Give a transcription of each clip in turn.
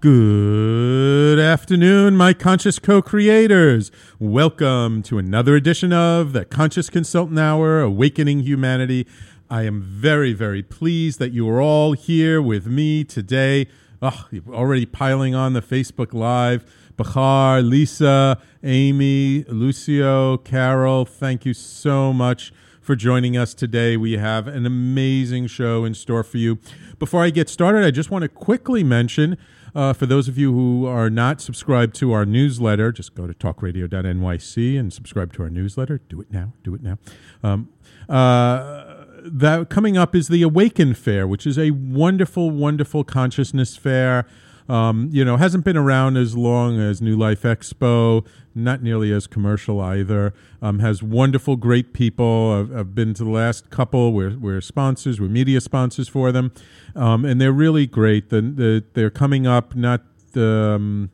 Good afternoon, my conscious co creators. Welcome to another edition of the Conscious Consultant Hour Awakening Humanity. I am very, very pleased that you are all here with me today. Oh, already piling on the Facebook Live. Bahar, Lisa, Amy, Lucio, Carol, thank you so much for joining us today. We have an amazing show in store for you. Before I get started, I just want to quickly mention uh, for those of you who are not subscribed to our newsletter, just go to talkradio.nyc and subscribe to our newsletter. Do it now. Do it now. Um, uh, that coming up is the Awaken Fair, which is a wonderful, wonderful consciousness fair. Um, you know, hasn't been around as long as New Life Expo, not nearly as commercial either. Um, has wonderful, great people. I've, I've, been to the last couple. We're, we're sponsors, we're media sponsors for them. Um, and they're really great. The, the, they're coming up, not the, um,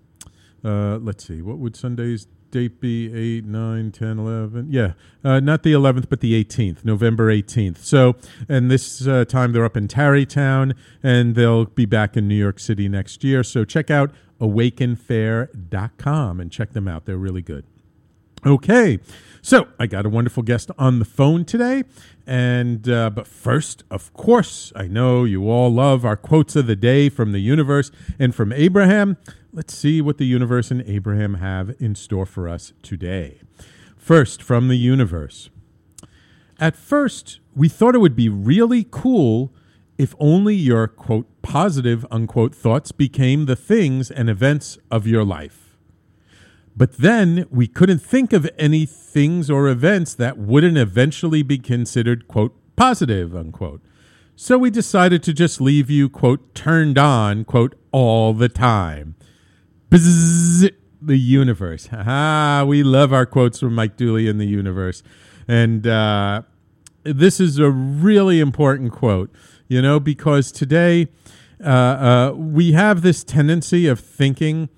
uh, let's see, what would Sunday's date be 8, 9, 10, 11. Yeah, uh, not the 11th, but the 18th, November 18th. So, and this uh, time they're up in Tarrytown and they'll be back in New York City next year. So check out awakenfair.com and check them out. They're really good. Okay, so I got a wonderful guest on the phone today. And, uh, but first, of course, I know you all love our quotes of the day from the universe and from Abraham. Let's see what the universe and Abraham have in store for us today. First, from the universe. At first, we thought it would be really cool if only your quote positive unquote thoughts became the things and events of your life. But then we couldn't think of any things or events that wouldn't eventually be considered quote positive unquote. So we decided to just leave you quote turned on quote all the time. Bzzz, the universe. Ha we love our quotes from Mike Dooley in the universe. And uh, this is a really important quote, you know, because today uh, uh, we have this tendency of thinking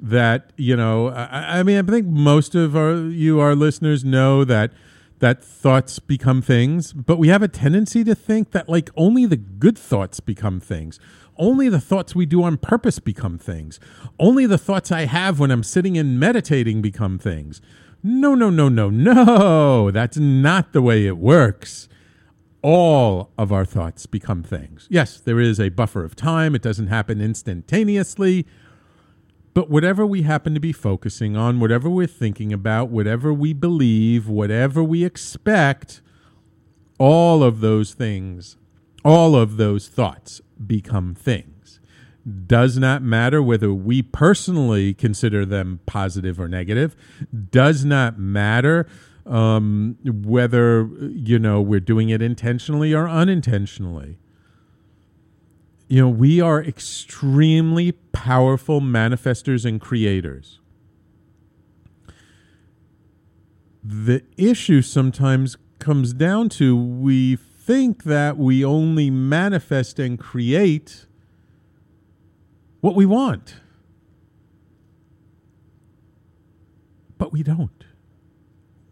that, you know, I, I mean, I think most of our, you, our listeners, know that that thoughts become things, but we have a tendency to think that like only the good thoughts become things. Only the thoughts we do on purpose become things. Only the thoughts I have when I'm sitting and meditating become things. No, no, no, no, no. That's not the way it works. All of our thoughts become things. Yes, there is a buffer of time, it doesn't happen instantaneously. But whatever we happen to be focusing on, whatever we're thinking about, whatever we believe, whatever we expect, all of those things, all of those thoughts become things. Does not matter whether we personally consider them positive or negative. Does not matter um, whether you know we're doing it intentionally or unintentionally. You know, we are extremely powerful manifestors and creators. The issue sometimes comes down to we think that we only manifest and create what we want. But we don't.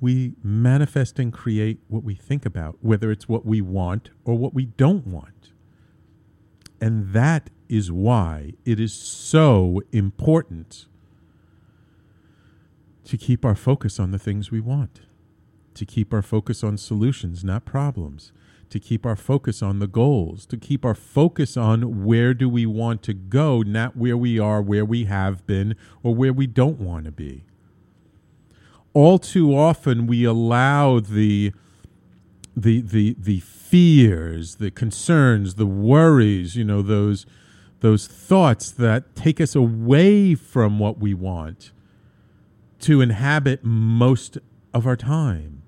We manifest and create what we think about, whether it's what we want or what we don't want. And that is why it is so important to keep our focus on the things we want, to keep our focus on solutions, not problems, to keep our focus on the goals, to keep our focus on where do we want to go, not where we are, where we have been, or where we don't want to be. All too often we allow the the the the fears, the concerns, the worries, you know, those those thoughts that take us away from what we want to inhabit most of our time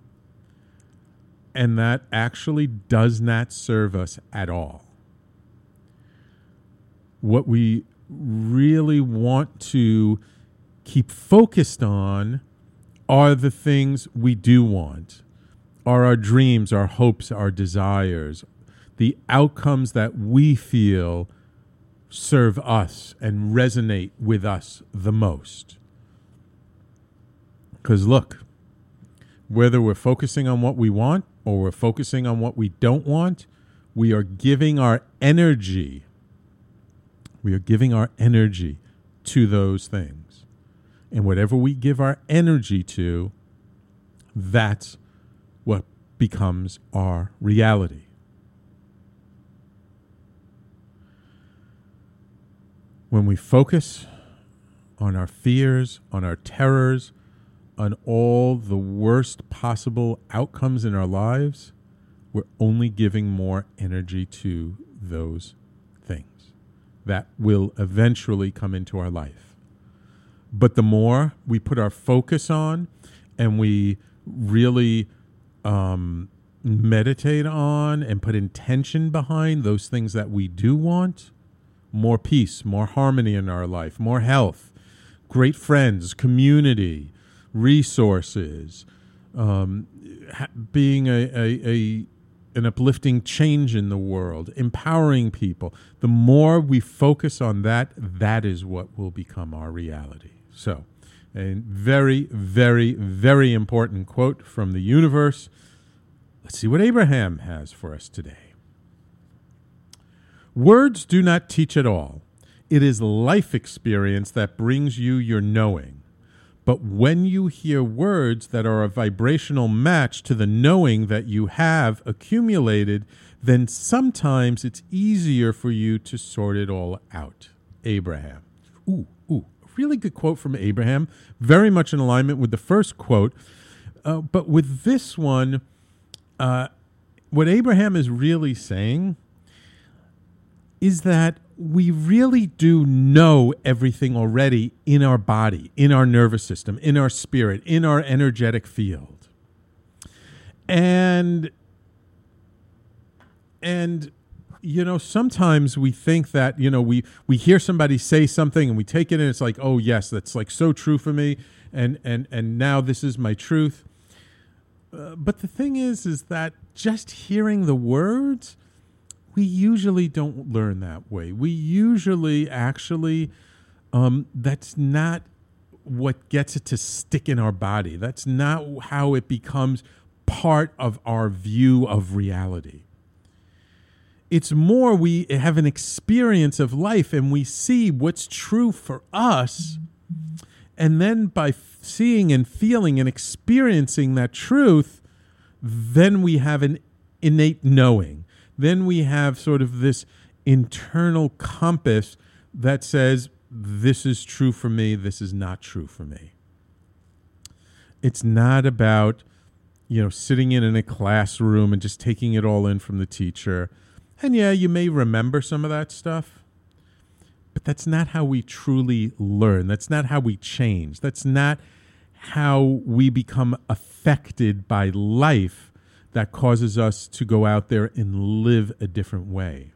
and that actually does not serve us at all. What we really want to keep focused on are the things we do want, are our dreams, our hopes, our desires, the outcomes that we feel serve us and resonate with us the most. Because look, whether we're focusing on what we want or we're focusing on what we don't want, we are giving our energy. We are giving our energy to those things. And whatever we give our energy to, that's becomes our reality. When we focus on our fears, on our terrors, on all the worst possible outcomes in our lives, we're only giving more energy to those things that will eventually come into our life. But the more we put our focus on and we really um, meditate on and put intention behind those things that we do want, more peace, more harmony in our life, more health, great friends, community, resources, um, ha- being a, a, a an uplifting change in the world, empowering people. The more we focus on that, that is what will become our reality. So, a very, very, very important quote from the universe. Let's see what Abraham has for us today. Words do not teach at all. It is life experience that brings you your knowing. But when you hear words that are a vibrational match to the knowing that you have accumulated, then sometimes it's easier for you to sort it all out. Abraham. Ooh, really good quote from Abraham, very much in alignment with the first quote. Uh, but with this one, uh, what Abraham is really saying is that we really do know everything already in our body, in our nervous system, in our spirit, in our energetic field. And and you know sometimes we think that you know we we hear somebody say something and we take it and it's like oh yes that's like so true for me and and and now this is my truth uh, but the thing is is that just hearing the words we usually don't learn that way. We usually actually, um, that's not what gets it to stick in our body. That's not how it becomes part of our view of reality. It's more we have an experience of life and we see what's true for us. And then by seeing and feeling and experiencing that truth, then we have an innate knowing then we have sort of this internal compass that says, this is true for me, this is not true for me. It's not about, you know, sitting in, in a classroom and just taking it all in from the teacher. And yeah, you may remember some of that stuff, but that's not how we truly learn. That's not how we change. That's not how we become affected by life that causes us to go out there and live a different way.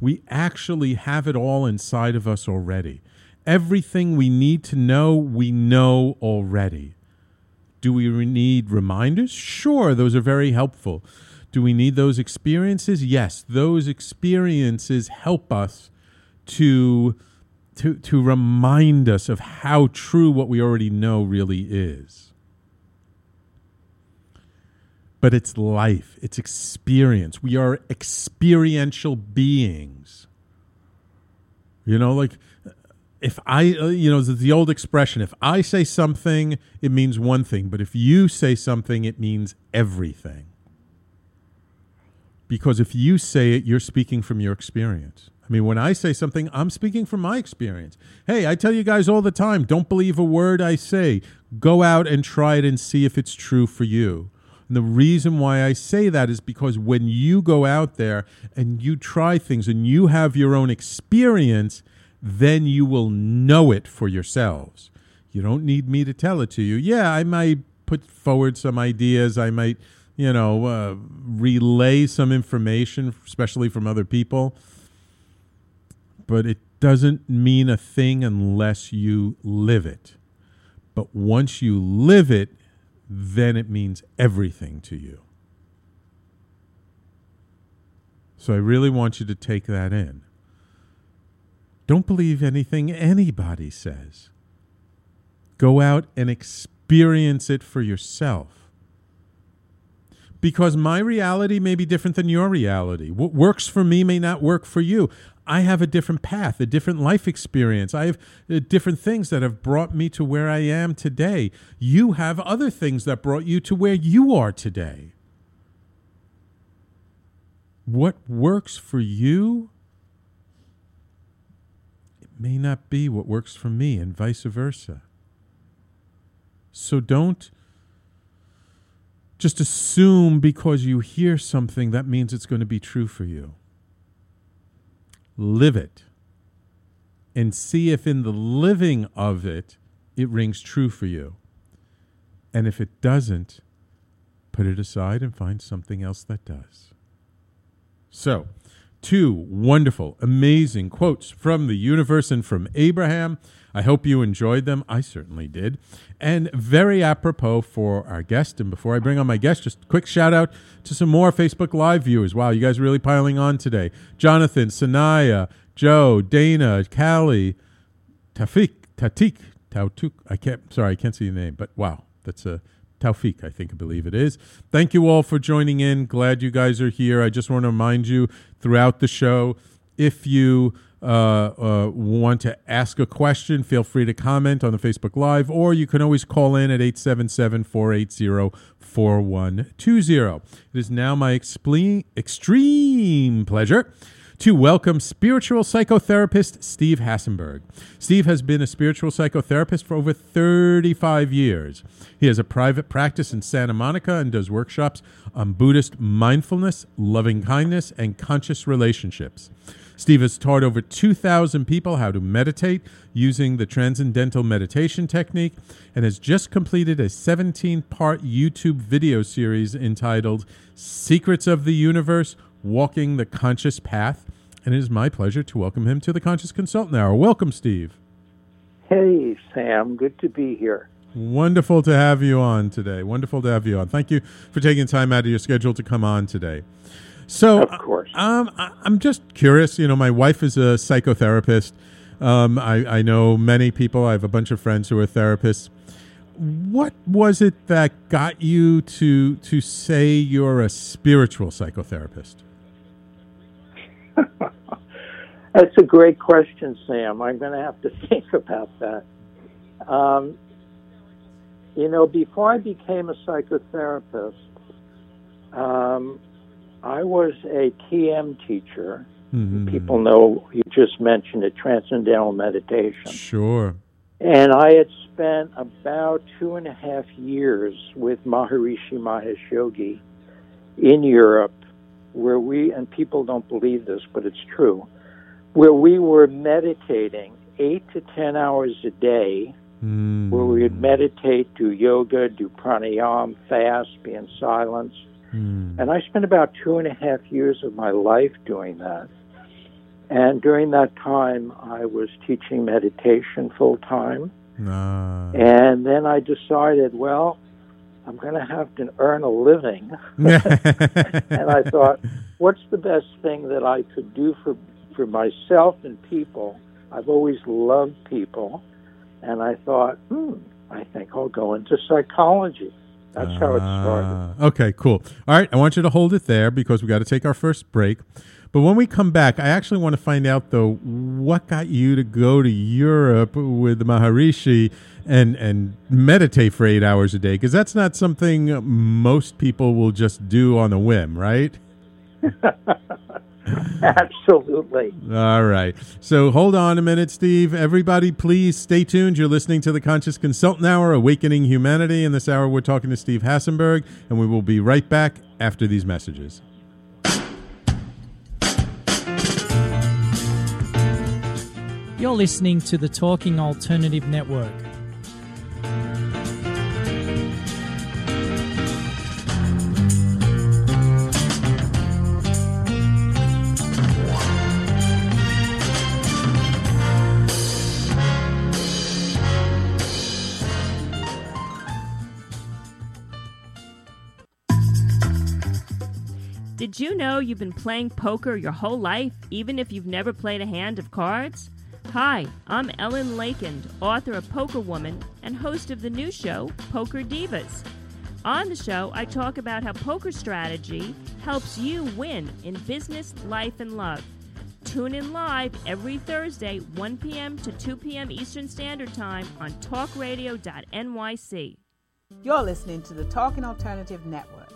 We actually have it all inside of us already. Everything we need to know, we know already. Do we need reminders? Sure, those are very helpful. Do we need those experiences? Yes, those experiences help us to, to, to remind us of how true what we already know really is but it's life, it's experience. We are experiential beings. You know, like if I, you know, the old expression if I say something, it means one thing, but if you say something, it means everything. Because if you say it, you're speaking from your experience. I mean, when I say something, I'm speaking from my experience. Hey, I tell you guys all the time don't believe a word I say. Go out and try it and see if it's true for you. And the reason why I say that is because when you go out there and you try things and you have your own experience, then you will know it for yourselves. You don't need me to tell it to you. Yeah, I might put forward some ideas. I might, you know, uh, relay some information, especially from other people. But it doesn't mean a thing unless you live it. But once you live it, then it means everything to you. So I really want you to take that in. Don't believe anything anybody says. Go out and experience it for yourself. Because my reality may be different than your reality. What works for me may not work for you. I have a different path, a different life experience. I have uh, different things that have brought me to where I am today. You have other things that brought you to where you are today. What works for you it may not be what works for me, and vice versa. So don't just assume because you hear something that means it's going to be true for you live it and see if in the living of it it rings true for you. And if it doesn't, put it aside and find something else that does. So, two wonderful, amazing quotes from the universe and from Abraham. I hope you enjoyed them. I certainly did. And very apropos for our guest. And before I bring on my guest, just a quick shout out to some more Facebook Live viewers. Wow, you guys are really piling on today. Jonathan, Sanaya, Joe, Dana, Callie, Tafik, Tatik, Tautuk. I can't, sorry, I can't see your name, but wow, that's a. Taufik, I think I believe it is. Thank you all for joining in. Glad you guys are here. I just want to remind you throughout the show if you uh, uh, want to ask a question, feel free to comment on the Facebook Live, or you can always call in at 877 480 4120. It is now my extreme pleasure to welcome spiritual psychotherapist Steve Hasenberg. Steve has been a spiritual psychotherapist for over 35 years. He has a private practice in Santa Monica and does workshops on Buddhist mindfulness, loving kindness, and conscious relationships. Steve has taught over 2,000 people how to meditate using the Transcendental Meditation Technique and has just completed a 17 part YouTube video series entitled Secrets of the Universe Walking the Conscious Path. And it is my pleasure to welcome him to the Conscious Consultant Hour. Welcome, Steve. Hey, Sam. Good to be here. Wonderful to have you on today. Wonderful to have you on. Thank you for taking time out of your schedule to come on today. So, of course, um, I, am just curious. You know, my wife is a psychotherapist. Um, I, I know many people. I have a bunch of friends who are therapists. What was it that got you to to say you're a spiritual psychotherapist? That's a great question, Sam. I'm going to have to think about that. Um, you know, before I became a psychotherapist, um, I was a TM teacher. Mm-hmm. People know you just mentioned it, transcendental meditation. Sure. And I had spent about two and a half years with Maharishi Mahesh Yogi in Europe, where we, and people don't believe this, but it's true, where we were meditating eight to ten hours a day, mm. where we would meditate, do yoga, do pranayama, fast, be in silence Mm. And I spent about two and a half years of my life doing that. And during that time, I was teaching meditation full time. Ah. And then I decided, well, I'm going to have to earn a living. and I thought, what's the best thing that I could do for, for myself and people? I've always loved people. And I thought, hmm, I think I'll go into psychology. That's how it started. Ah, okay, cool. All right, I want you to hold it there because we got to take our first break. But when we come back, I actually want to find out though what got you to go to Europe with the Maharishi and and meditate for eight hours a day because that's not something most people will just do on a whim, right? Absolutely. All right. So hold on a minute, Steve. Everybody, please stay tuned. You're listening to the Conscious Consultant Hour, Awakening Humanity. In this hour, we're talking to Steve Hasenberg, and we will be right back after these messages. You're listening to the Talking Alternative Network. Did you know you've been playing poker your whole life, even if you've never played a hand of cards? Hi, I'm Ellen Leikind, author of Poker Woman and host of the new show, Poker Divas. On the show, I talk about how poker strategy helps you win in business, life, and love. Tune in live every Thursday, 1 p.m. to 2 p.m. Eastern Standard Time on talkradio.nyc. You're listening to the Talking Alternative Network.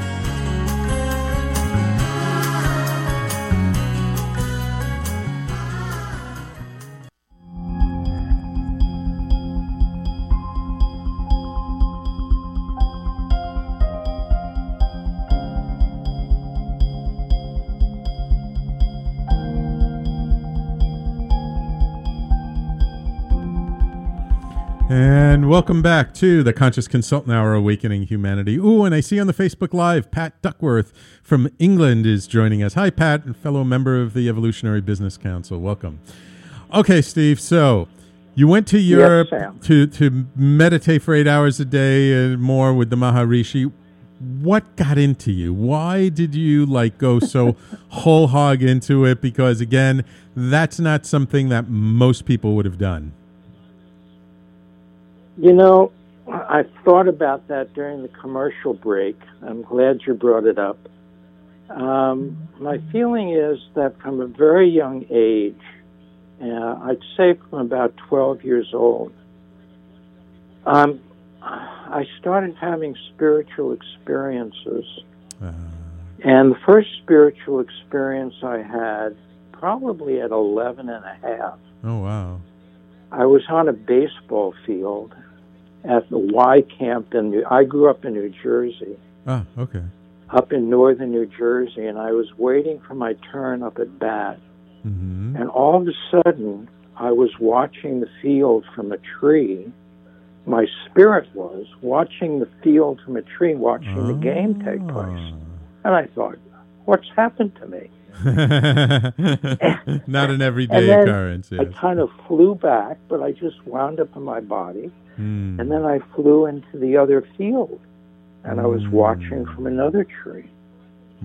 And welcome back to the Conscious Consultant Hour Awakening Humanity. Ooh, and I see on the Facebook Live, Pat Duckworth from England is joining us. Hi, Pat, and fellow member of the Evolutionary Business Council. Welcome. Okay, Steve, so you went to Europe yes, to, to meditate for eight hours a day and more with the Maharishi. What got into you? Why did you like go so whole hog into it? Because again, that's not something that most people would have done. You know, I thought about that during the commercial break. I'm glad you brought it up. Um, my feeling is that from a very young age, uh, I'd say from about 12 years old, um, I started having spiritual experiences. Uh. And the first spiritual experience I had, probably at 11 and a half. Oh, wow. I was on a baseball field at the Y camp in New, I grew up in New Jersey. Ah, okay. Up in northern New Jersey, and I was waiting for my turn up at bat. Mm-hmm. And all of a sudden, I was watching the field from a tree. My spirit was watching the field from a tree, watching oh. the game take Ah. place. And I thought, what's happened to me? Not an everyday then occurrence. Yes. I kind of flew back, but I just wound up in my body. Mm. And then I flew into the other field and I was Mm. watching from another tree.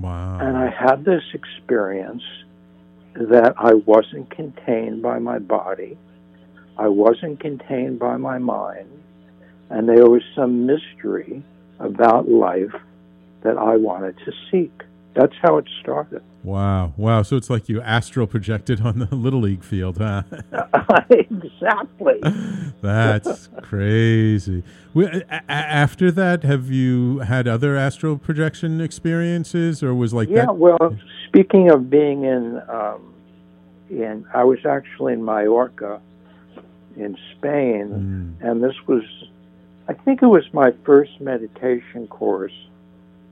wow. And I had this experience that I wasn't contained by my body, I wasn't contained by my mind, and there was some mystery about life that I wanted to seek. That's how it started. Wow, wow! So it's like you astral projected on the little league field, huh? exactly. That's crazy. We, a- a- after that, have you had other astral projection experiences, or was like yeah, that? well, speaking of being in, um, in I was actually in Mallorca, in Spain, Mm. and this was, I think it was my first meditation course,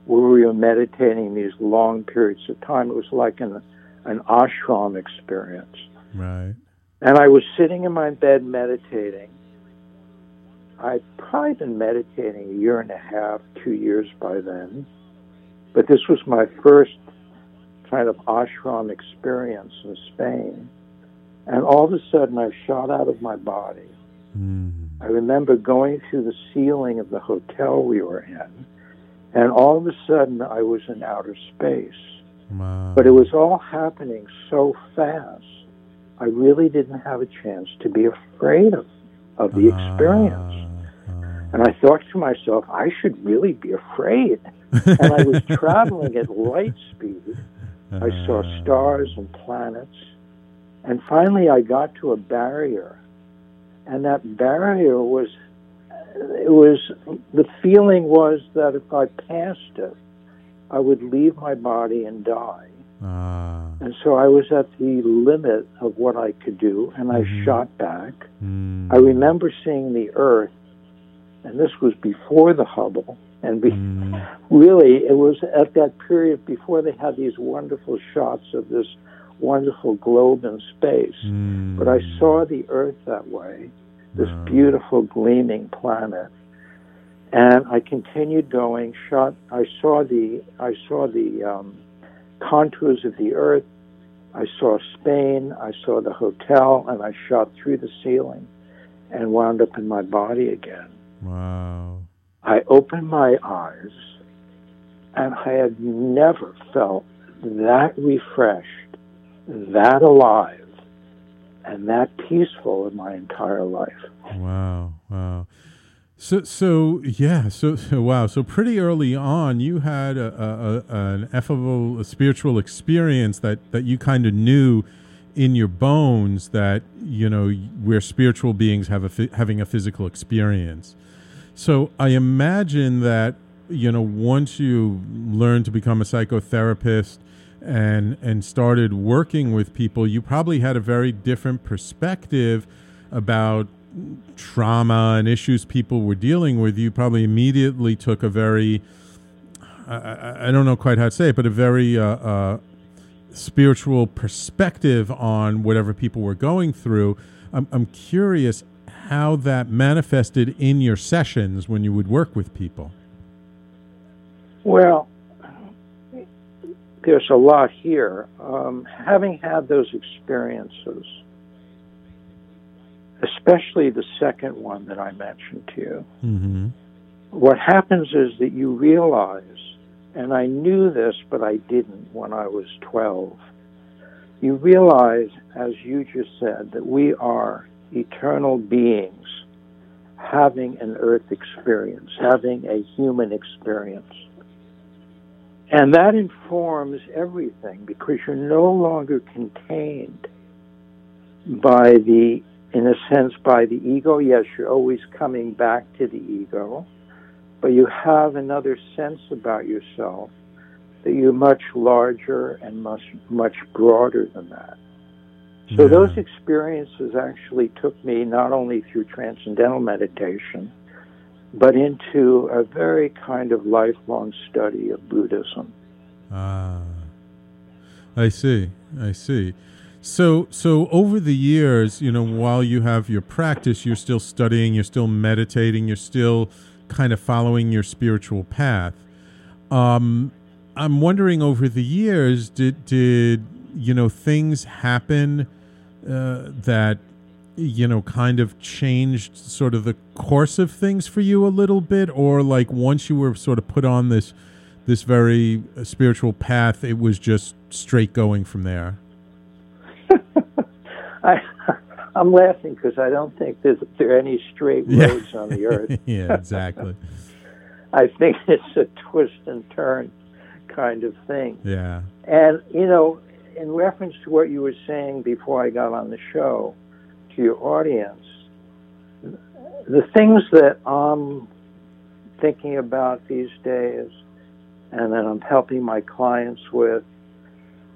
where we were meditating these long periods of time. It was like an an ashram experience, Right. and I was sitting in my bed meditating. I'd probably been meditating a year and a half, two years by then. But this was my first kind of ashram experience in Spain. And all of a sudden, I shot out of my body. Mm. I remember going through the ceiling of the hotel we were in, and all of a sudden, I was in outer space. Wow. But it was all happening so fast, I really didn't have a chance to be afraid of, of the experience. Ah, And I thought to myself, I should really be afraid. and I was traveling at light speed. I saw ah. stars and planets. And finally, I got to a barrier. And that barrier was, it was, the feeling was that if I passed it, I would leave my body and die. Ah. And so I was at the limit of what I could do, and I Mhm. shot back. Mm. I remember seeing the Earth, and this was before the Hubble, and be, Mm. really it was at that period before they had these wonderful shots of this wonderful globe in space. Mm. But I saw the Earth that way, this beautiful gleaming planet, and I continued going. Shot. I saw the. I saw the um, contours of the Earth. I saw Spain. I saw the hotel, and I shot through the ceiling, and wound up in my body again. Wow. I opened my eyes, and I had never felt that refreshed, that alive, and that peaceful in my entire life. Wow. Wow. So, so yeah, so, so wow, so pretty early on, you had a, a, a an effable spiritual experience that that you kind of knew in your bones that you know we're spiritual beings have a having a physical experience. So I imagine that you know once you learn to become a psychotherapist and and started working with people, you probably had a very different perspective about trauma and issues people were dealing with. You probably immediately took a very I, I, don't know quite how to say it, but a very uh, uh, spiritual perspective on whatever people were going through. I'm, I'm curious how that manifested in your sessions when you would work with people. Well, there's a lot here. Um, having had those experiences, especially the second one that I mentioned to you, Mm-hmm. what happens is that you realize, and I knew this, but I didn't when I was 12, you realize, as you just said, that we are eternal beings having an earth experience, having a human experience. And that informs everything because you're no longer contained by the, in a sense, by the ego. Yes, you're always coming back to the ego, but you have another sense about yourself that you're much larger and much, much broader than that. So Yeah. those experiences actually took me not only through transcendental meditation, but into a very kind of lifelong study of Buddhism. Ah, I see. I see. So, so over the years, you know, while you have your practice, you're still studying, you're still meditating, you're still kind of following your spiritual path. Um, I'm wondering over the years, did did you know things happen uh, that you know kind of changed sort of the course of things for you a little bit, or like once you were sort of put on this this very uh, spiritual path, it was just straight going from there. I, I'm laughing because I don't think there's, there are any straight Yeah. roads on the earth. yeah, exactly. I think it's a twist and turn kind of thing. Yeah. And, you know, in reference to what you were saying before I got on the show to your audience, the things that I'm thinking about these days and that I'm helping my clients with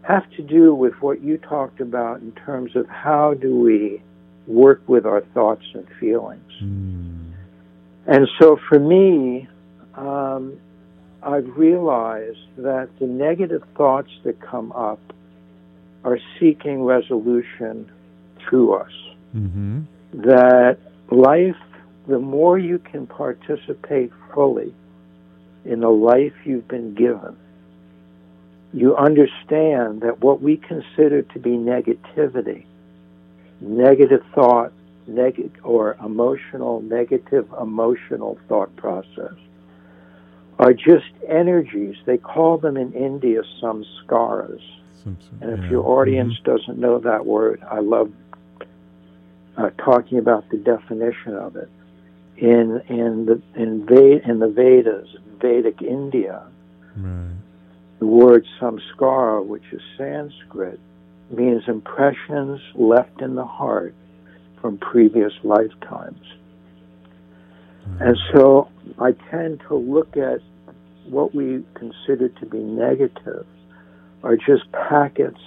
have to do with what you talked about in terms of how do we work with our thoughts and feelings. Mm. And so for me, um, I've realized that the negative thoughts that come up are seeking resolution through us. Mm-hmm. That life, the more you can participate fully in the life you've been given, you understand that what we consider to be negativity, negative thought, neg- or emotional, negative emotional thought process, are just energies. They call them in India samskaras. Some, And if yeah. your audience doesn't know that word, I love uh, talking about the definition of it. In in the in, Ved, in the Vedas, Vedic India. Right. the word samskara, which is Sanskrit, means impressions left in the heart from previous lifetimes. And so I tend to look at what we consider to be negative are just packets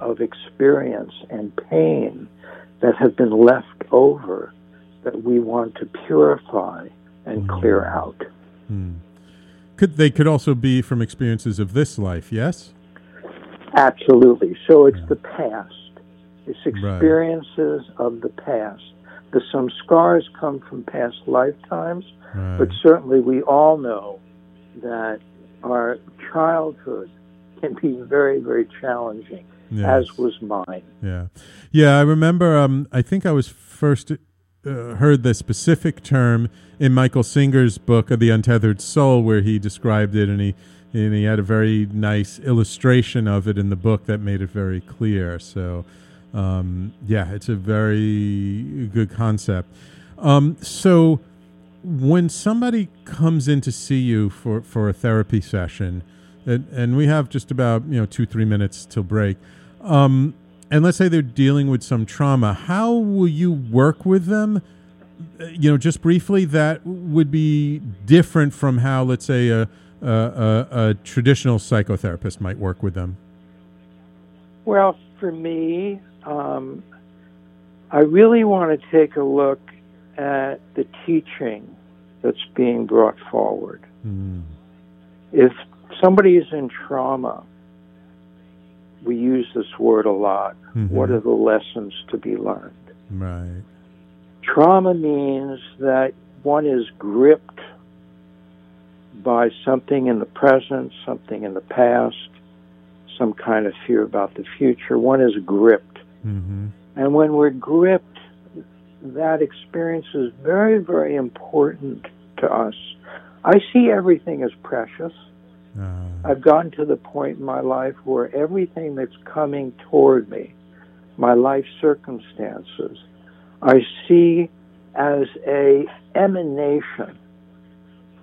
of experience and pain that have been left over that we want to purify and clear out. Hmm. Could they could also be from experiences of this life? Yes. Absolutely. So it's the past. It's experiences of the past. The some scars come from past lifetimes, Right. but certainly we all know that our childhood can be very, very challenging, Yes. as was mine. Yeah, yeah. I remember. Um, I think I was first uh, heard the specific term in Michael Singer's book of the Untethered Soul, where he described it, and he and he had a very nice illustration of it in the book that made it very clear. So, um, yeah, it's a very good concept. Um, so, when somebody comes in to see you for, for a therapy session, and, and we have just about you know two three minutes till break, um, and let's say they're dealing with some trauma, how will you work with them? Uh, You know, just briefly, that would be different from how, let's say, a, a, a, a traditional psychotherapist might work with them. Well, for me, um, I really want to take a look at the teaching that's being brought forward. Mm. If somebody is in trauma, we use this word a lot. Mhm. What are the lessons to be learned? Right. Trauma means that one is gripped by something in the present, something in the past, some kind of fear about the future. One is gripped. Mm-hmm. And when we're gripped, that experience is very, very important to us. I see everything as precious. Uh, I've gotten to the point in my life where everything that's coming toward me, my life circumstances, I see as a emanation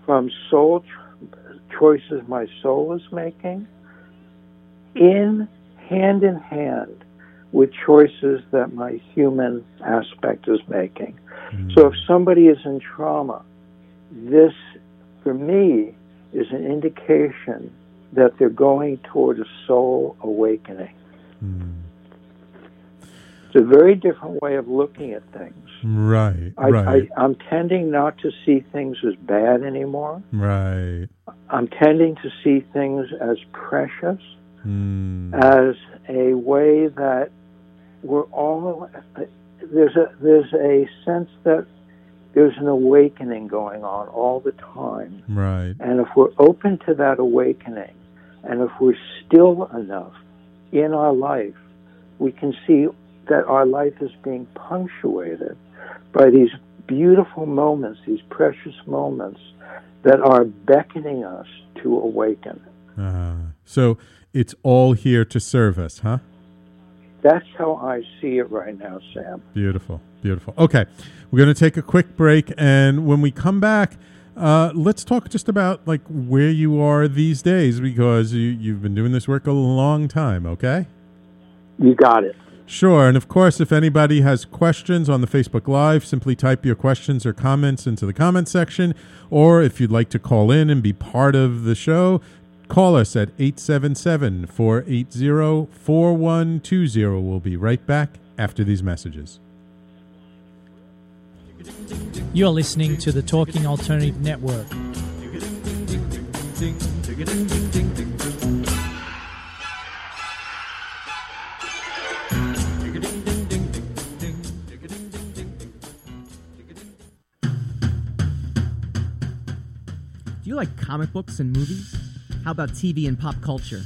from soul ch- choices my soul is making, in hand in hand with choices that my human aspect is making. So if somebody is in trauma, this, for me, is an indication that they're going toward a soul awakening. It's a very different way of looking at things. Right. I, right. I, I'm tending not to see things as bad anymore. right. I'm tending to see things as precious, Mm. as a way that we're all. There's a there's a sense that there's an awakening going on all the time. Right. And if we're open to that awakening, and if we're still enough in our life, we can see that our life is being punctuated by these beautiful moments, these precious moments that are beckoning us to awaken. Uh, so it's all here to serve us, huh? That's how I see it right now, Sam. Beautiful, beautiful. Okay, we're going to take a quick break, and when we come back, uh, let's talk just about like where you are these days because you, you've been doing this work a long time. Okay. You got it. Sure, and of course, if anybody has questions on the Facebook Live, simply type your questions or comments into the comment section. Or if you'd like to call in and be part of the show, call us at 877 480 4120. We'll be right back after these messages. You're listening to the Talking Alternative Network. Do you like comic books and movies? How about TV and pop culture?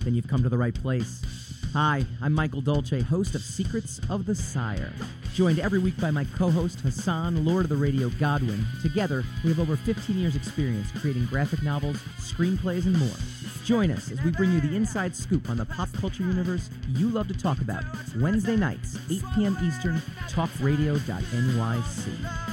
Then you've come to the right place. Hi, I'm Michael Dolce, host of Secrets of the Sire. Joined every week by my co host Hassan, Lord of the Radio Godwin. Together, we have over 15 years' experience creating graphic novels, screenplays, and more. Join us as we bring you the inside scoop on the pop culture universe you love to talk about. Wednesday nights, 8 p.m. Eastern, talkradio.nyc.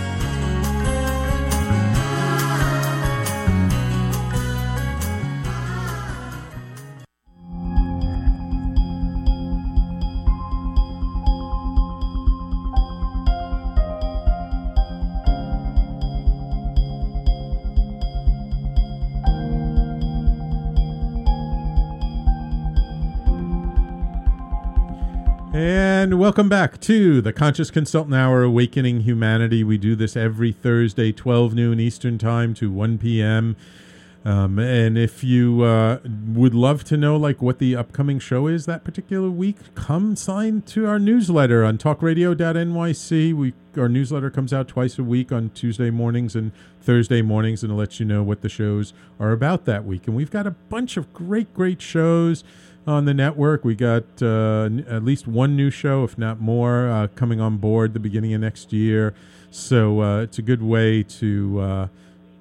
And welcome back to the Conscious Consultant Hour Awakening Humanity. We do this every Thursday, 12 noon Eastern Time to 1 p.m. Um, and if you uh, would love to know like what the upcoming show is that particular week, come sign to our newsletter on talkradio.nyc. We our newsletter comes out twice a week on Tuesday mornings and Thursday mornings, and it lets you know what the shows are about that week. And we've got a bunch of great, great shows on the network. We got uh, n- at least one new show, if not more, uh, coming on board the beginning of next year. So uh, it's a good way to uh,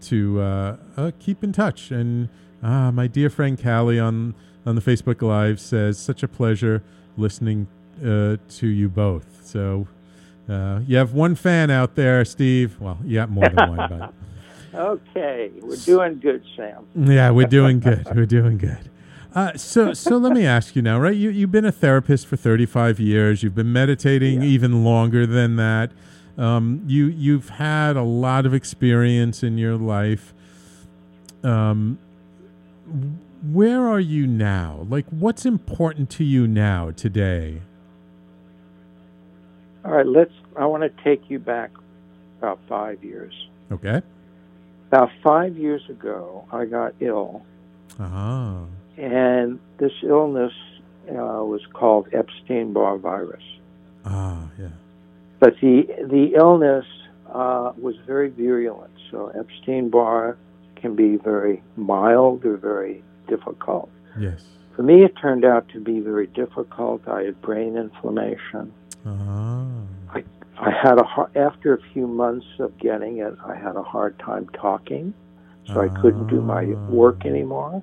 to uh, uh, keep in touch. And uh, my dear friend Callie on on the Facebook Live says, "Such a pleasure listening uh, to you both." So uh, you have one fan out there, Steve. Well, you got more than one, but Okay, we're doing good, Sam. yeah, we're doing good. We're doing good. Uh, so, so let me ask you now, right? You, you've been a therapist for 35 years. You've been meditating even longer than that. Um, you, you've had a lot of experience in your life. Um, where are you now? Like, what's important to you now, today? All right, let's. I want to take you back about five years. Okay. About five years ago, I got ill, Ah. And this illness uh, was called Epstein-Barr virus. Ah, yeah. But the the illness uh, was very virulent. So Epstein-Barr can be very mild or very difficult. Yes. For me, it turned out to be very difficult. I had brain inflammation. Ah. I I had a har- after a few months of getting it, I had a hard time talking, so I couldn't do my work anymore.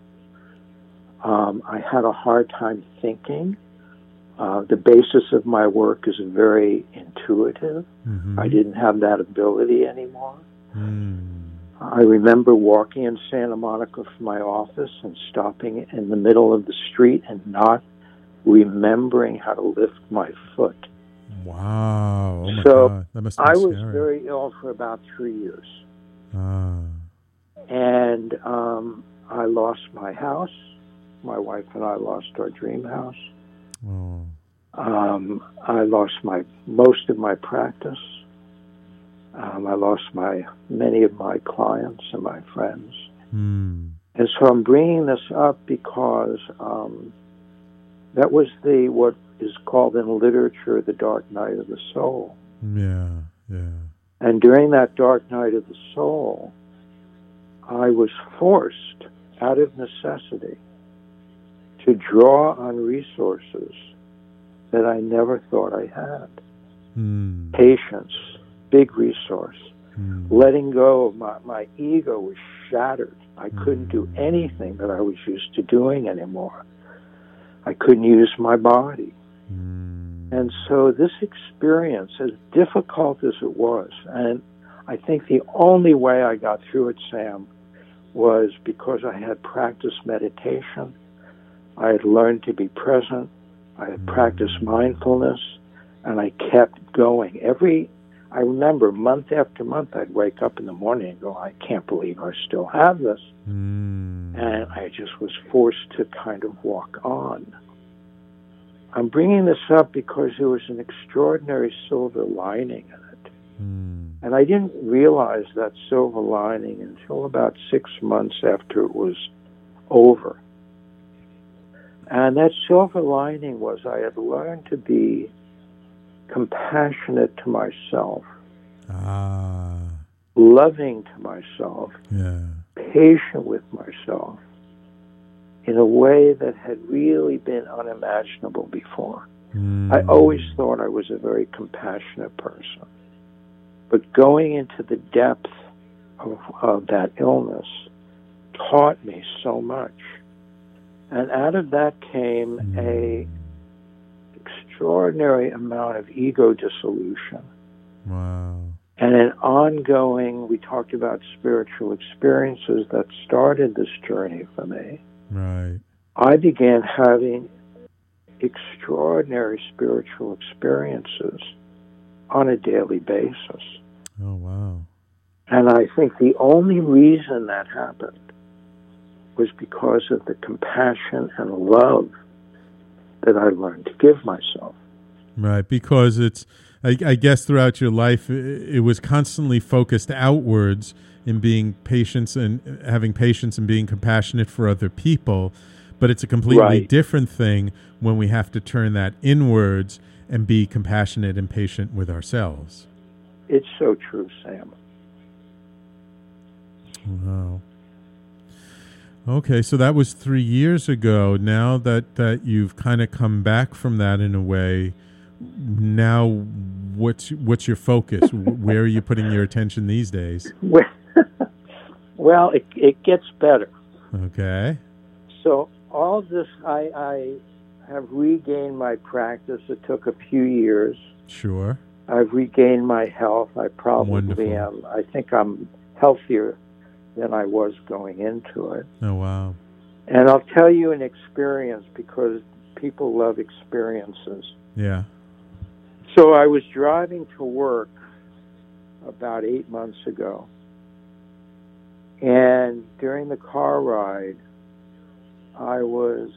Um, I had a hard time thinking. Uh, the basis of my work is very intuitive. Mm-hmm. I didn't have that ability anymore. Hmm. I remember walking in Santa Monica from my office and stopping in the middle of the street and not remembering how to lift my foot. Wow. Oh my so God. That must I was scary. very ill for about three years. Ah. And um, I lost my house. My wife and I lost our dream house. Oh. Um, I lost my most of my practice. Um, I lost my many of my clients and my friends. Hmm. And so I'm bringing this up because um, that was the what is called in literature the dark night of the soul. Yeah. Yeah. And during that dark night of the soul, I was forced out of necessity to draw on resources that I never thought I had. Hmm. Patience, big resource. Hmm. Letting go of my, my ego was shattered. I hmm. couldn't do anything that I was used to doing anymore. I couldn't use my body. Hmm. And so this experience, as difficult as it was, and I think the only way I got through it, Sam, was because I had practiced meditation. I had learned to be present. I had practiced mindfulness, and I kept going. Every, I remember month after month, I'd wake up in the morning and go, I can't believe I still have this. Hmm. And I just was forced to kind of walk on. I'm bringing this up because there was an extraordinary silver lining in it. And I didn't realize that silver lining until about six months after it was over. And that silver lining was I had learned to be compassionate to myself, Ah. loving to myself, Yeah. patient with myself in a way that had really been unimaginable before. Mm. I always thought I was a very compassionate person. But going into the depth of, of that illness taught me so much. And out of that came a extraordinary amount of ego dissolution Wow. and an ongoing we talked about spiritual experiences that started this journey for me Right. i began having extraordinary spiritual experiences on a daily basis Oh wow. and i think the only reason that happened was because of the compassion and love that i learned to give myself Right, because it's, I, I guess, throughout your life, it, it was constantly focused outwards in being patience and having patience and being compassionate for other people. But it's a completely Right. different thing when we have to turn that inwards and be compassionate and patient with ourselves. it's so true sam Wow. Okay, so that was three years ago. Now that, that you've kind of come back from that in a way, now what's what's your focus? Where are you putting your attention these days? Well, well, it, it gets better. Okay. So all this, I, I have regained my practice. It took a few years. Sure. I've regained my health. I probably Wonderful. am. I think I'm healthier than I was going into it. Oh wow. And I'll tell you an experience because people love experiences. Yeah. So I was driving to work about eight months ago. And during the car ride, I was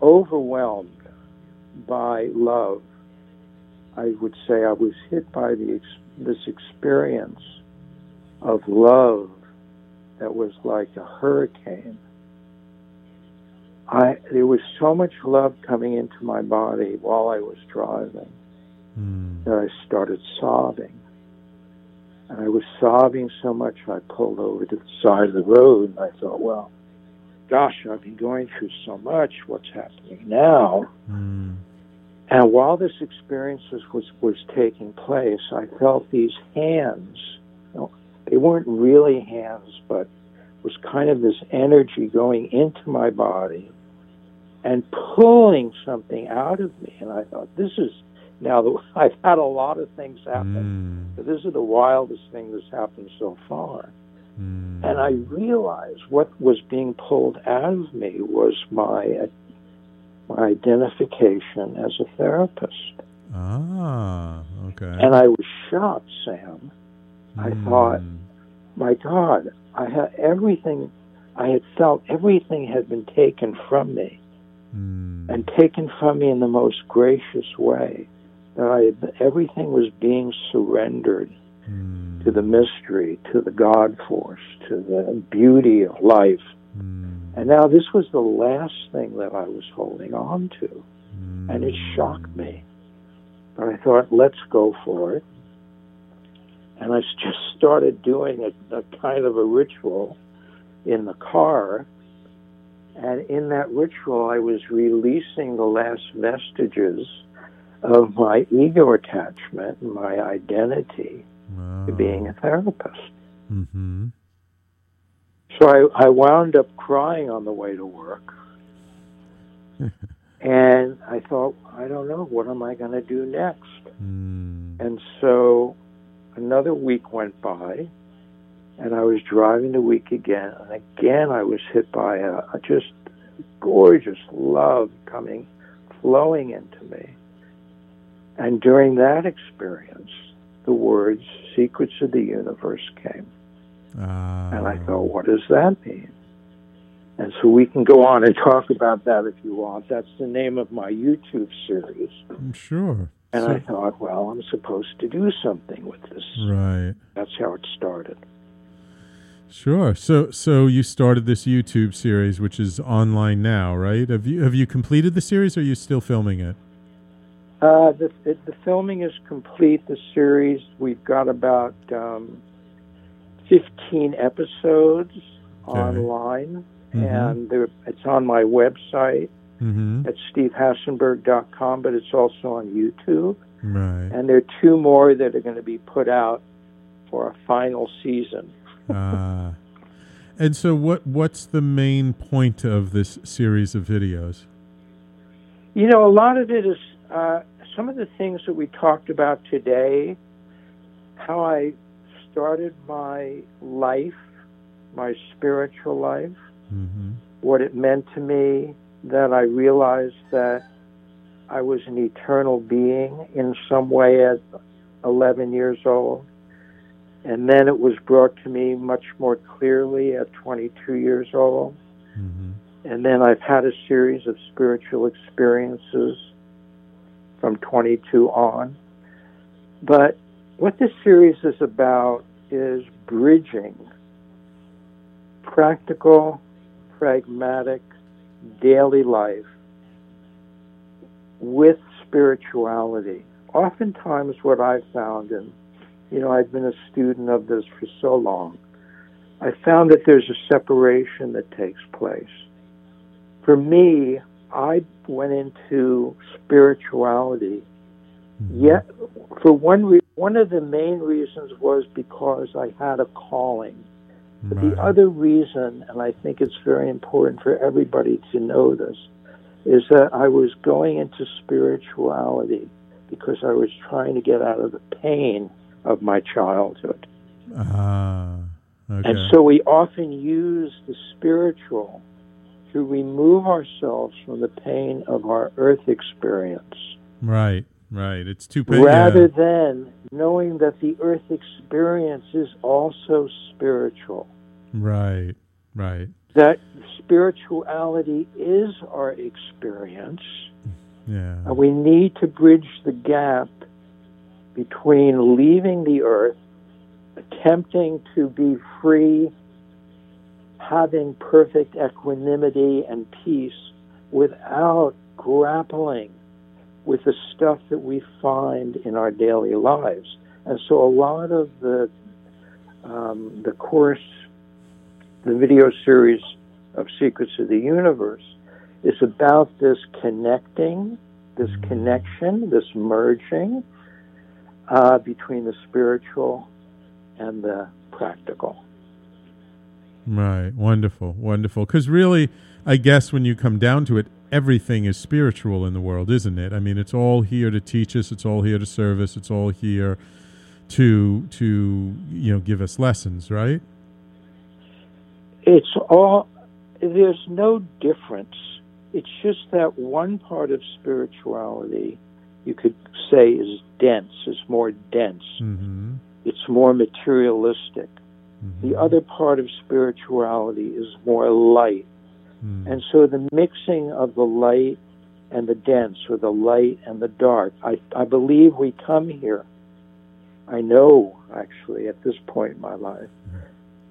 overwhelmed by love. I would say I was hit by the this experience of love that was like a hurricane. I there was so much love coming into my body while I was driving Hmm. that I started sobbing. And I was sobbing so much I pulled over to the side of the road and I thought, well, gosh, I've been going through so much. What's happening now? Hmm. And while this experience was, was, was taking place, I felt these hands. You know, they weren't really hands, but was kind of this energy going into my body and pulling something out of me. And I thought, this is now the, I've had a lot of things happen, Hmm. but this is the wildest thing that's happened so far. Hmm. And I realized what was being pulled out of me was my my identification as a therapist. Ah. Okay. And I was shocked, Sam. I Hmm. thought, my God, I had everything. I had felt everything had been taken from me, Hmm. and taken from me in the most gracious way. That I had, everything was being surrendered Hmm. to the mystery, to the God force, to the beauty of life. Hmm. And now this was the last thing that I was holding on to. And it shocked me. But I thought, let's go for it. And I just started doing a, a kind of a ritual in the car. And in that ritual, I was releasing the last vestiges of my ego attachment and my identity to being a therapist. Mm-hmm. So I, I wound up crying on the way to work. and I thought, I don't know, what am I going to do next? Hmm. And so another week went by, and I was driving the week again, and again I was hit by a, a just gorgeous love coming, flowing into me. And during that experience, the words "secrets of the universe" came. Ah. And I thought, what does that mean? And so we can go on and talk about that if you want. That's the name of my YouTube series. I'm sure. And So- I thought, well, I'm supposed to do something with this. Right. That's how it started. Sure. So so you started this YouTube series which is online now, right? Have you have you completed the series or are you still filming it? Uh, the, it, the filming is complete. The series we've got about um, 15 episodes online, Mhm. and it's on my website Mm-hmm. at stevehasenberg.com, but it's also on YouTube. Right. And there are two more that are going to be put out for a final season. Ah. and so, what what's the main point of this series of videos? You know, a lot of it is uh, some of the things that we talked about today, how I started my life, my spiritual life, Mm-hmm. what it meant to me, that I realized that I was an eternal being in some way at 11 years old. And then it was brought to me much more clearly at 22 years old. Mm-hmm. And then I've had a series of spiritual experiences from 22 on. But what this series is about is bridging practical, pragmatic, daily life with spirituality. Oftentimes, what I've found, and you know, I've been a student of this for so long, I found that there's a separation that takes place. For me, I went into spirituality. Mm-hmm. Yet, for one, re- one of the main reasons was because I had a calling. But the other reason, and I think it's very important for everybody to know this, is that I was going into spirituality because I was trying to get out of the pain of my childhood. Ah. Okay. And so we often use the spiritual to remove ourselves from the pain of our earth experience right. Right. It's too pain. rather yeah. than knowing that the earth experience is also spiritual. Right. Right. That spirituality is our experience, Yeah. and we need to bridge the gap between leaving the earth, attempting to be free, having perfect equanimity and peace without grappling with the stuff that we find in our daily lives. And so a lot of the um, the course, the video series of Secrets of the Universe is about this connecting, this connection, this merging uh, between the spiritual and the practical. Right. Wonderful. Wonderful. Because really, I guess when you come down to it, everything is spiritual in the world, isn't it? I mean, it's all here to teach us. It's all here to serve us. It's all here to to you know give us lessons, right? It's all, there's no difference. It's just that one part of spirituality you could say is dense, is more dense. Mm-hmm. It's more materialistic. The other part of spirituality is more light. Hmm. And so the mixing of the light and the dense, or the light and the dark, I, I believe we come here. I know, actually, at this point in my life,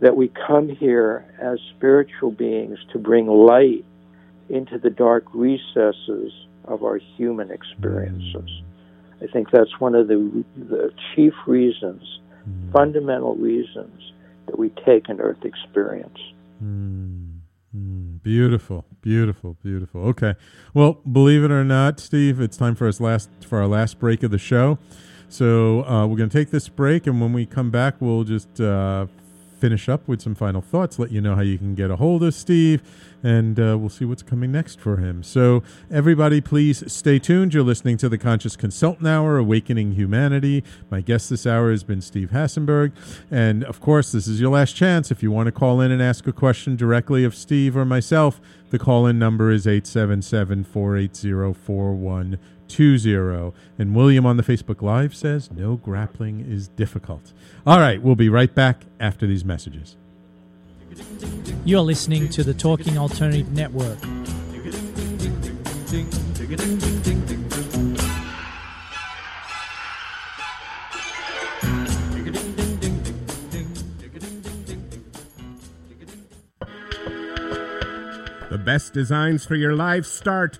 that we come here as spiritual beings to bring light into the dark recesses of our human experiences. Hmm. I think that's one of the, the chief reasons, hmm. fundamental reasons, that we take an earth experience. Beautiful, beautiful, beautiful. Okay. Well, believe it or not, Steve, it's time for us last for our last break of the show. So uh, we're going to take this break, and when we come back, we'll just uh, finish up with some final thoughts. Let you know how you can get a hold of Steve, and uh, we'll see what's coming next for him. So everybody, please stay tuned. You're listening to the Conscious Consultant Hour, Awakening Humanity. My guest this hour has been Steve Hasenberg, and of course, this is your last chance. If you want to call in and ask a question directly of Steve or myself, the call in number is 877 480 4120. And William on the Facebook Live says, No grappling is difficult. All right, we'll be right back after these messages. You're listening to the Talking Alternative Network. The best designs for your life start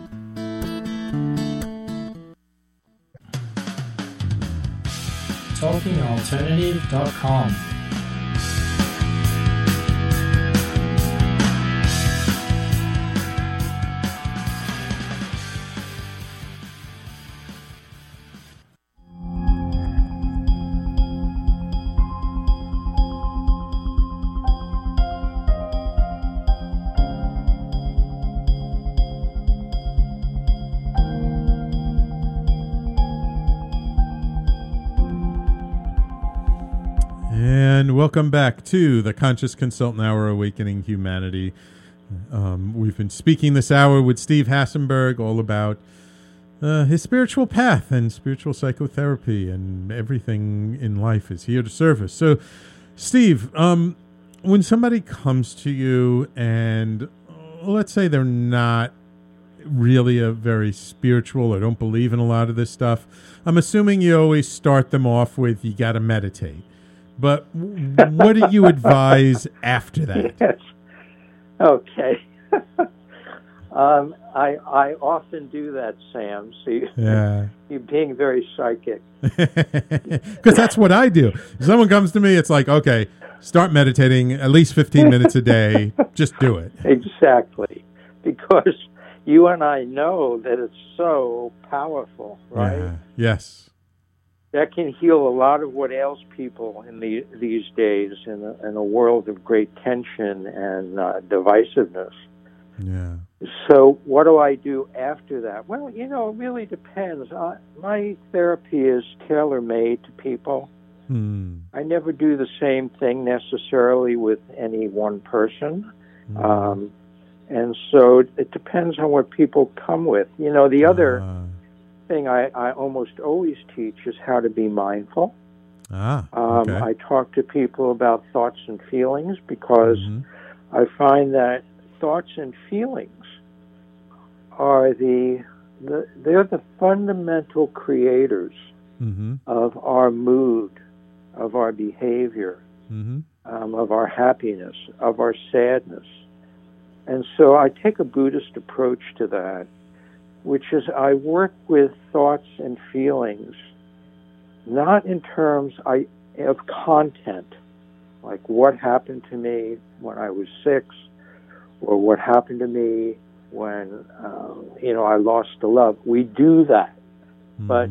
TalkingAlternative.com. welcome back to the Conscious Consultant Hour Awakening Humanity. Um, we've been speaking this hour with Steve Hasenberg all about uh, his spiritual path and spiritual psychotherapy, and everything in life is here to serve us. So, Steve, um, when somebody comes to you and let's say they're not really a very spiritual or don't believe in a lot of this stuff, I'm assuming you always start them off with you got to meditate. But what do you advise after that? Yes. Okay. um, I I often do that, Sam. So you, Yeah. you're being very psychic. Because that's what I do. If someone comes to me, it's like, okay, start meditating at least 15 minutes a day. Just do it. Exactly, because you and I know that it's so powerful, right? Yeah. Yes. That can heal a lot of what ails people in the, these days in a, in a world of great tension and uh, divisiveness. Yeah. So, what do I do after that? Well, you know, it really depends. I, my therapy is tailor made to people. Hmm. I never do the same thing necessarily with any one person. Um, and so it depends on what people come with. You know, the other thing I, I almost always teach is how to be mindful. Ah. Um. I talk to people about thoughts and feelings because I find that thoughts and feelings are the, the they're the fundamental creators Mm-hmm. of our mood, of our behavior, Mm-hmm. um, of our happiness, of our sadness. And so I take a Buddhist approach to that, which is I work with thoughts and feelings, not in terms I, of content, like what happened to me when I was six, or what happened to me when um, you know I lost a love. We do that, but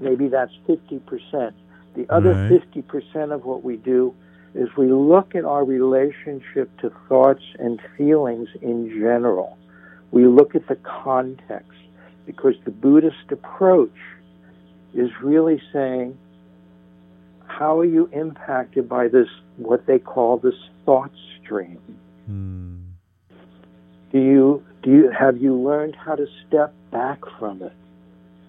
maybe that's fifty percent. The other Right. fifty percent of what we do is we look at our relationship to thoughts and feelings in general. We look at the context because the Buddhist approach is really saying, how are you impacted by this, what they call this thought stream? Hmm. Do you, do you, have you learned how to step back from it?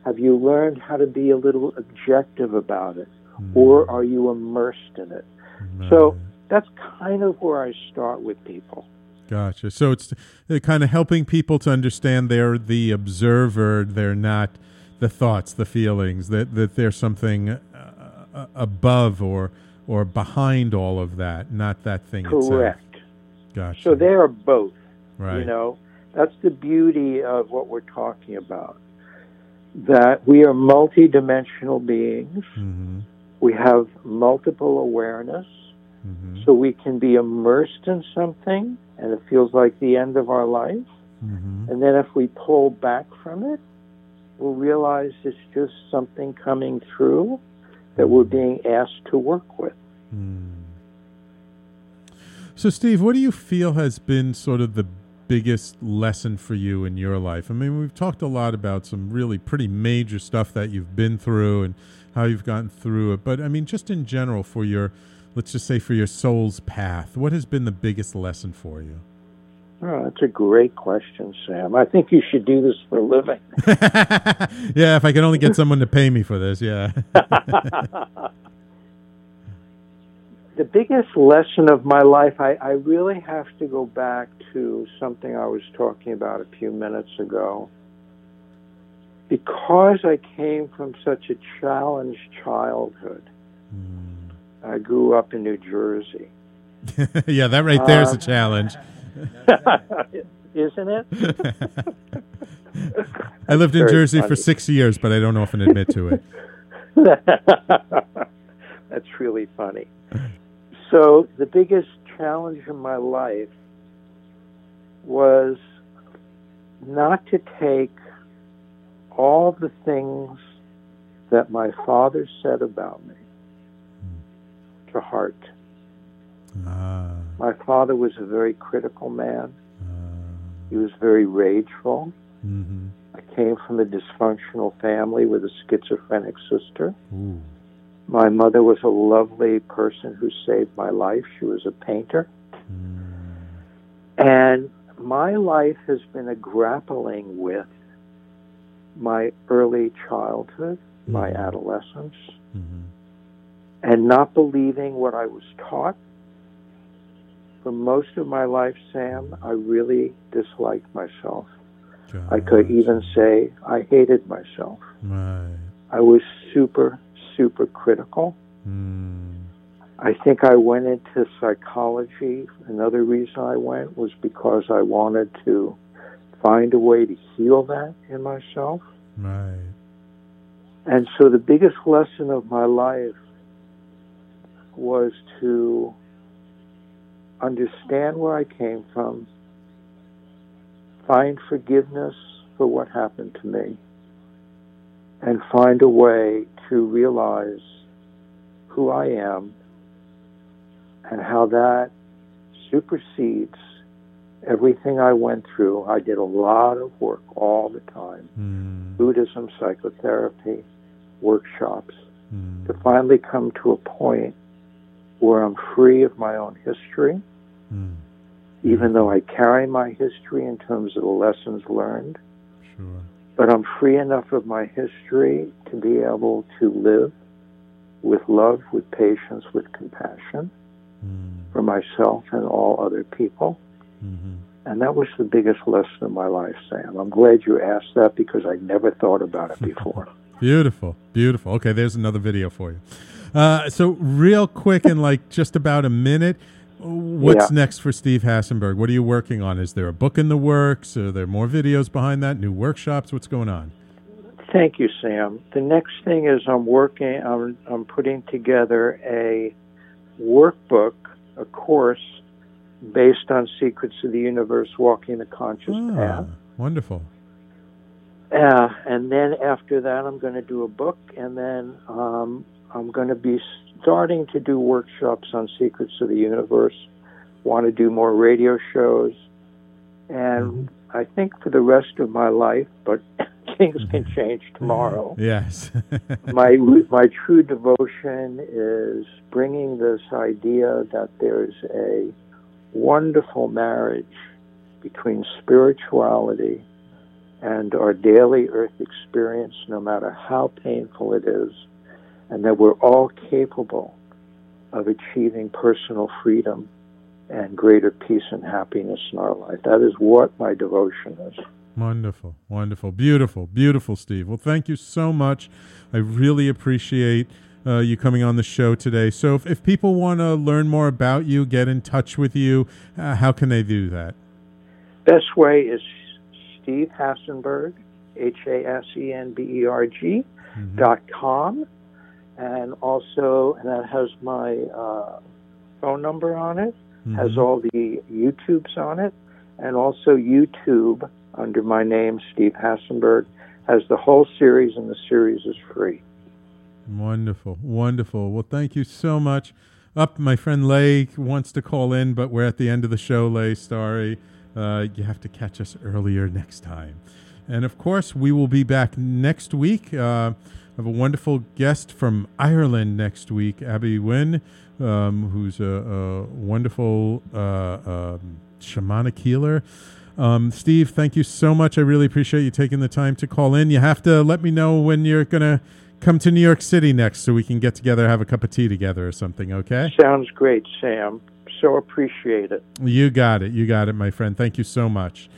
Have you learned how to be a little objective about it? Hmm. Or are you immersed in it? So that's kind of where I start with people. Gotcha. So it's uh, kind of helping people to understand they're the observer. They're not the thoughts, the feelings. That that there's something uh, uh, above or or behind all of that, not that thing Correct. itself. Gotcha. So they are both. Right. You know, that's the beauty of what we're talking about. That we are multidimensional beings. Mm-hmm. We have multiple awareness. Mm-hmm. So we can be immersed in something and it feels like the end of our life. Mm-hmm. And then if we pull back from it, we'll realize it's just something coming through that we're being asked to work with. So, Steve, what do you feel has been sort of the biggest lesson for you in your life? I mean, we've talked a lot about some really pretty major stuff that you've been through and how you've gotten through it. But I mean, just in general, for your, let's just say, for your soul's path, what has been the biggest lesson for you? Oh, that's a great question, Sam. I think you should do this for a living. yeah, if I could only get someone to pay me for this, yeah. the biggest lesson of my life, I, I really have to go back to something I was talking about a few minutes ago. Because I came from such a challenged childhood, mm. I grew up in New Jersey. yeah, that right there is Uh, a challenge. Isn't it? I lived in Jersey for six years, but I don't often admit to it. That's really funny. So, the biggest challenge in my life was not to take all the things that my father said about me to heart. Ah, My father was a very critical man. He was very rageful. mm-hmm. I came from a dysfunctional family with a schizophrenic sister. Ooh. My mother was a lovely person who saved my life. She was a painter. And my life has been a grappling with my early childhood, my adolescence, and not believing what I was taught. For most of my life, Sam, I really disliked myself. I could even say I hated myself. Right. I was super, super critical. Hmm. I think I went into psychology. Another reason I went was because I wanted to find a way to heal that in myself. Right. And so the biggest lesson of my life was to understand where I came from, find forgiveness for what happened to me, and find a way to realize who I am and how that supersedes everything I went through. I did a lot of work all the time hmm. Buddhism, psychotherapy, workshops hmm. to finally come to a point where I'm free of my own history, hmm. even hmm. though I carry my history in terms of the lessons learned. Sure. But I'm free enough of my history to be able to live with love, with patience, with compassion hmm. for myself and all other people. Mm-hmm. And that was the biggest lesson of my life, Sam. I'm glad you asked that because I never thought about it before. Beautiful, beautiful. Okay, there's another video for you. Uh, so, real quick, in like just about a minute, what's Yeah. next for Steve Hasenberg? What are you working on? Is there a book in the works? Are there more videos behind that? New workshops? What's going on? Thank you, Sam. The next thing is I'm working, I'm, I'm putting together a workbook, a course based on Secrets of the Universe, Walking the Conscious Ah, Path. wonderful. Uh, and then after that, I'm going to do a book, and then um, I'm going to be starting to do workshops on Secrets of the Universe. Want to do more radio shows, and mm-hmm. I think for the rest of my life, but things can mm-hmm. change tomorrow. Mm-hmm. Yes. my my true devotion is bringing this idea that there's a wonderful marriage between spirituality and our daily earth experience, no matter how painful it is, and that we're all capable of achieving personal freedom and greater peace and happiness in our life. That is what my devotion is. Wonderful, wonderful, beautiful, beautiful, Steve. Well, thank you so much. I really appreciate uh, you coming on the show today. So, if, if people want to learn more about you, get in touch with you, uh, how can they do that? Best way is Steve Hasenberg, H A S E N B E R G dot com, and also and that has my uh, phone number on it, has all the YouTubes on it, and also YouTube under my name, Steve Hasenberg, has the whole series, and the series is free. Wonderful, wonderful. Well, thank you so much. Up, my friend Lay wants to call in, but we're at the end of the show, Lay. Sorry. Uh, you have to catch us earlier next time. And of course, we will be back next week. Uh, have a wonderful guest from Ireland next week, Abby Wynne, um, who's a, a wonderful uh, um, shamanic healer. Um, Steve, thank you so much. I really appreciate you taking the time to call in. You have to let me know when you're going to come to New York City next so we can get together, have a cup of tea together or something, okay? Sounds great, Sam. So appreciate it. You got it. You got it, my friend. Thank you so much.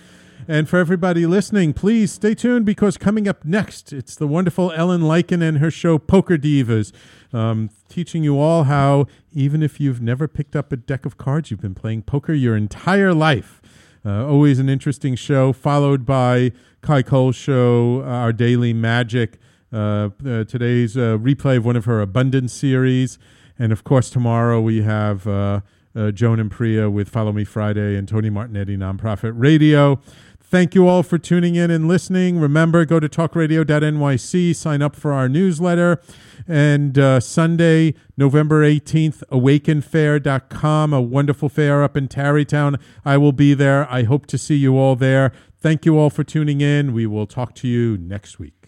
And for everybody listening, please stay tuned because coming up next, it's the wonderful Ellen Leikind and her show Poker Divas, um, teaching you all how, even if you've never picked up a deck of cards, you've been playing poker your entire life. Uh, always an interesting show, followed by Kai Cole's show, uh, Our Daily Magic. Uh, uh, today's uh, replay of one of her Abundance series. And of course, tomorrow we have Joan and Priya with Follow Me Friday and Tony Martignetti Nonprofit Radio. Thank you all for tuning in and listening. Remember, go to talkradio.nyc, sign up for our newsletter. And uh, Sunday, November 18th, awakenfair.com, a wonderful fair up in Tarrytown. I will be there. I hope to see you all there. Thank you all for tuning in. We will talk to you next week.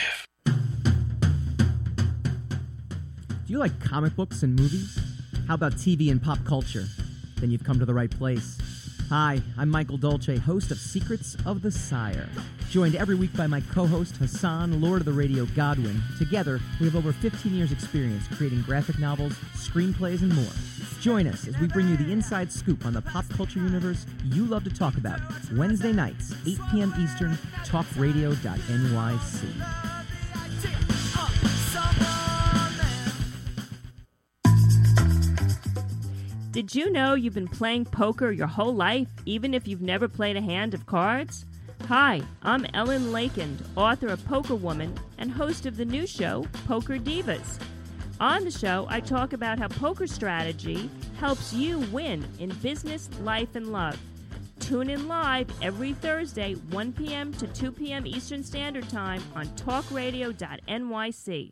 You like comic books and movies? How about TV and pop culture? Then you've come to the right place. Hi, I'm Michael Dolce, host of Secrets of the Sire. Joined every week by my co host Hassan, Lord of the Radio Godwin. Together, we have over 15 years' experience creating graphic novels, screenplays, and more. Join us as we bring you the inside scoop on the pop culture universe you love to talk about. Wednesday nights, 8 p.m. Eastern, talkradio.nyc. Did you know you've been playing poker your whole life, even if you've never played a hand of cards? Hi, I'm Ellen Leikind, author of Poker Woman and host of the new show, Poker Divas. On the show, I talk about how poker strategy helps you win in business, life, and love. Tune in live every Thursday, 1 p.m. to 2 p.m. Eastern Standard Time on talkradio.nyc.